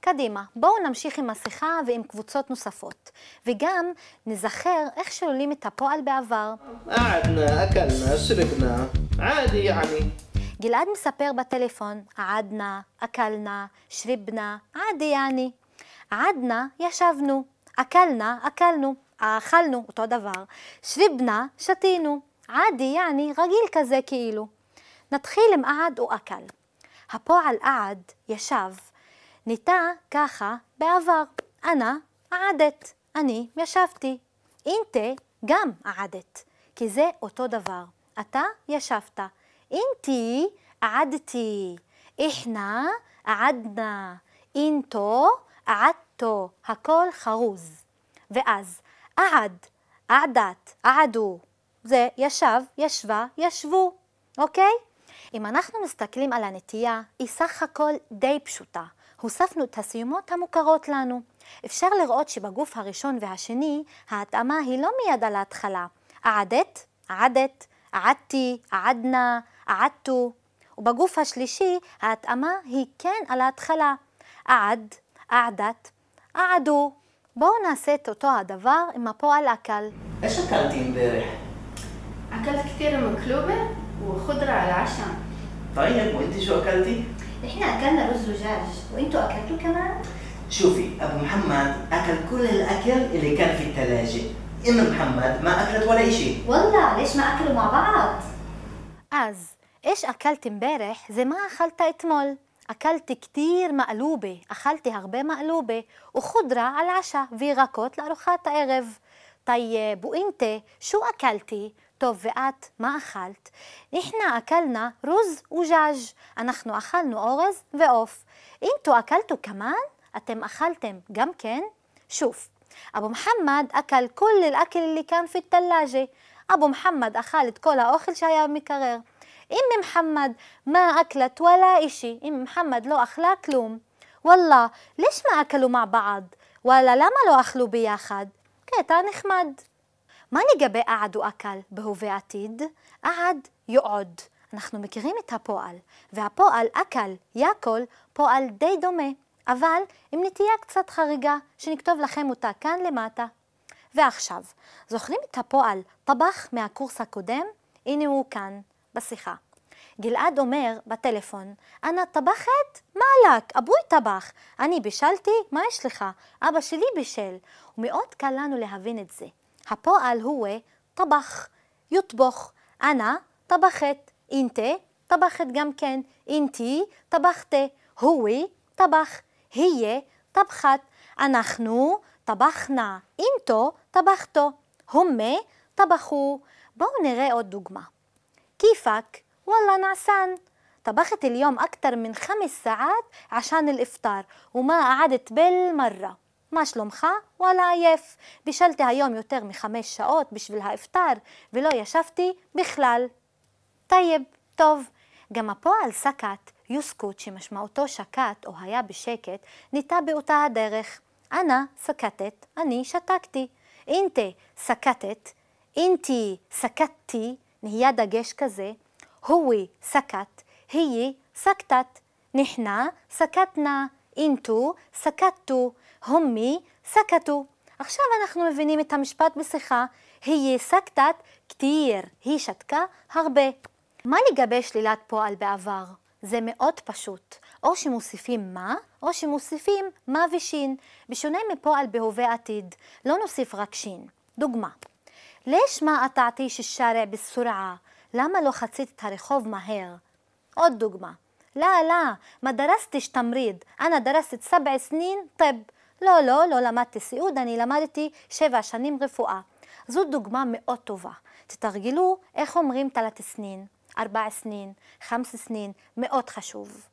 קדימה, בואו נמשיך עם השיחה ועם קבוצות נוספות, וגם נזכר איך שוללים את הפועל בעבר. גלעד מספר בטלפון, עדנה, אכלנה, שריבנה, עדי יעני. עדנה, ישבנו, אכלנה, אכלנו, אכלנו, אותו דבר, שריבנה, שתינו, עדי יעני, רגיל כזה כאילו. נתחיל עם עד או אכל. הפועל עד, ישב, ניטה ככה בעבר. אנא עדת, אני ישבתי. אינטה גם עדת, כי זה אותו דבר. אתה ישבת. אינטי עדתי. איחנה עדנה. אינטו עדתו. הכל חרוז. ואז עד, עדת, עדו. זה ישב, ישבה, ישבו, אוקיי? אם אנחנו מסתכלים על הנטייה, היא סך הכל די פשוטה. הוספנו את הסיומות המוכרות לנו. אפשר לראות שבגוף הראשון והשני ההתאמה היא לא מיד על ההתחלה. עדת, עדת, עדתי, עדנה, עדתו. ובגוף השלישי ההתאמה היא כן על ההתחלה. עד, עדת, עדו. בואו נעשה את אותו הדבר עם הפועל אכל. إيش أكلتي امبارح؟ أكلت كثير مقلوبة وخضرة على العشاء طيب وانت شو أكلتي؟ إحنا أكلنا رز وجاج. وإنتوا اكلتوا كمان؟ شوفي أبو محمد أكل كل الأكل اللي كان في الثلاجه ام محمد ما أكلت ولا شيء والله ليش ما أكلوا مع بعض؟ أز إيش أكلت امبارح؟ زي ما اكلتها إتمول. أكلت كثير مقلوبة. أخلتي هغبة مقلوبة. وخضرة على العشاء فيغاكوت لأروخات إغف. طيب وإنت شو أكلتي؟ טוב, ואת, מה אכלת? נחנה אכלנה רוז וג'אז', אנחנו אכלנו אורז ועוף. אינטו אכלתו כמן? אתם אכלתם גם כן? שוף, אבו מוחמד אכל כל אל-אכל اللي كان في الثلاجة. אבו מוחמד אכל את כל האוכל שהיה במקרר. אמי מוחמד ما أكلت ولا إشي. אמי מוחמד לא אכלה כלום. וואלה, ليش ما أكلوا مع بعض? וואלה, למה לא אכלו ביחד? קטע נחמד. מה לגבי עד ואכל בהווה עתיד? עד יועד. אנחנו מכירים את הפועל, והפועל אכל, יאכל, פועל די דומה, אבל עם נטייה קצת חריגה, שנכתוב לכם אותה כאן למטה. ועכשיו, זוכרים את הפועל טבח מהקורס הקודם? הנה הוא כאן, בשיחה. גלעד אומר בטלפון, אנא טבחת? מה לק? אבוי טבח. אני בישלתי? מה יש לך? אבא שלי בישל. ומאוד קל לנו להבין את זה. הפועל הוא טבח, יוטבוך. אנא טבחת. אינטה טבחת גם כן. אינתי טבחתה. הווי טבח. هي طبخت אנחנו טבחנה, אינטו טבחתו, הומה טבחו. בואו נראה עוד דוגמה. كيفك؟ والله نعسان طبخت اليوم أكثر من خمس ساعات عشان الإفطار وما قعدت بالمرة מה שלומך? וואלה עייף. בישלתי היום יותר מחמש שעות בשביל האיפטאר ולא ישבתי בכלל. طيب, טוב. גם הפועל سكت، يسكت, שמשמעותו שקט או היה בשקט, ניטה באותה הדרך. אנא סקתת, אני שתקתי. אינטה סקתת, אינטי סקתתי, נהיה דגש כזה. הווי סקת, היא סקתת. נחנה סקתנה, אינטו סקתו, הומי סקתו. עכשיו אנחנו מבינים את המשפט בשיחה, היא סקטת כתיר, היא שתקה הרבה. מה לגבי שלילת פועל בעבר? זה מאוד פשוט. או שמוסיפים מה, או שמוסיפים מה ושין. בשונה מפועל בהווה עתיד, לא נוסיף רק שין. דוגמה, ליש מה אתעתיש ששרע בסורעה? למה לא חצית את הרחוב מהר? עוד דוגמה, לא, לא, מה דרסתי שתמריד? אנא דרסת סבע סנין טב. לא, לא, לא למדתי סיעוד, אני למדתי שבע שנים רפואה. זו דוגמה מאוד טובה. תתרגלו איך אומרים תלת סנין. ארבע סנין, חמס סנין, מאוד חשוב.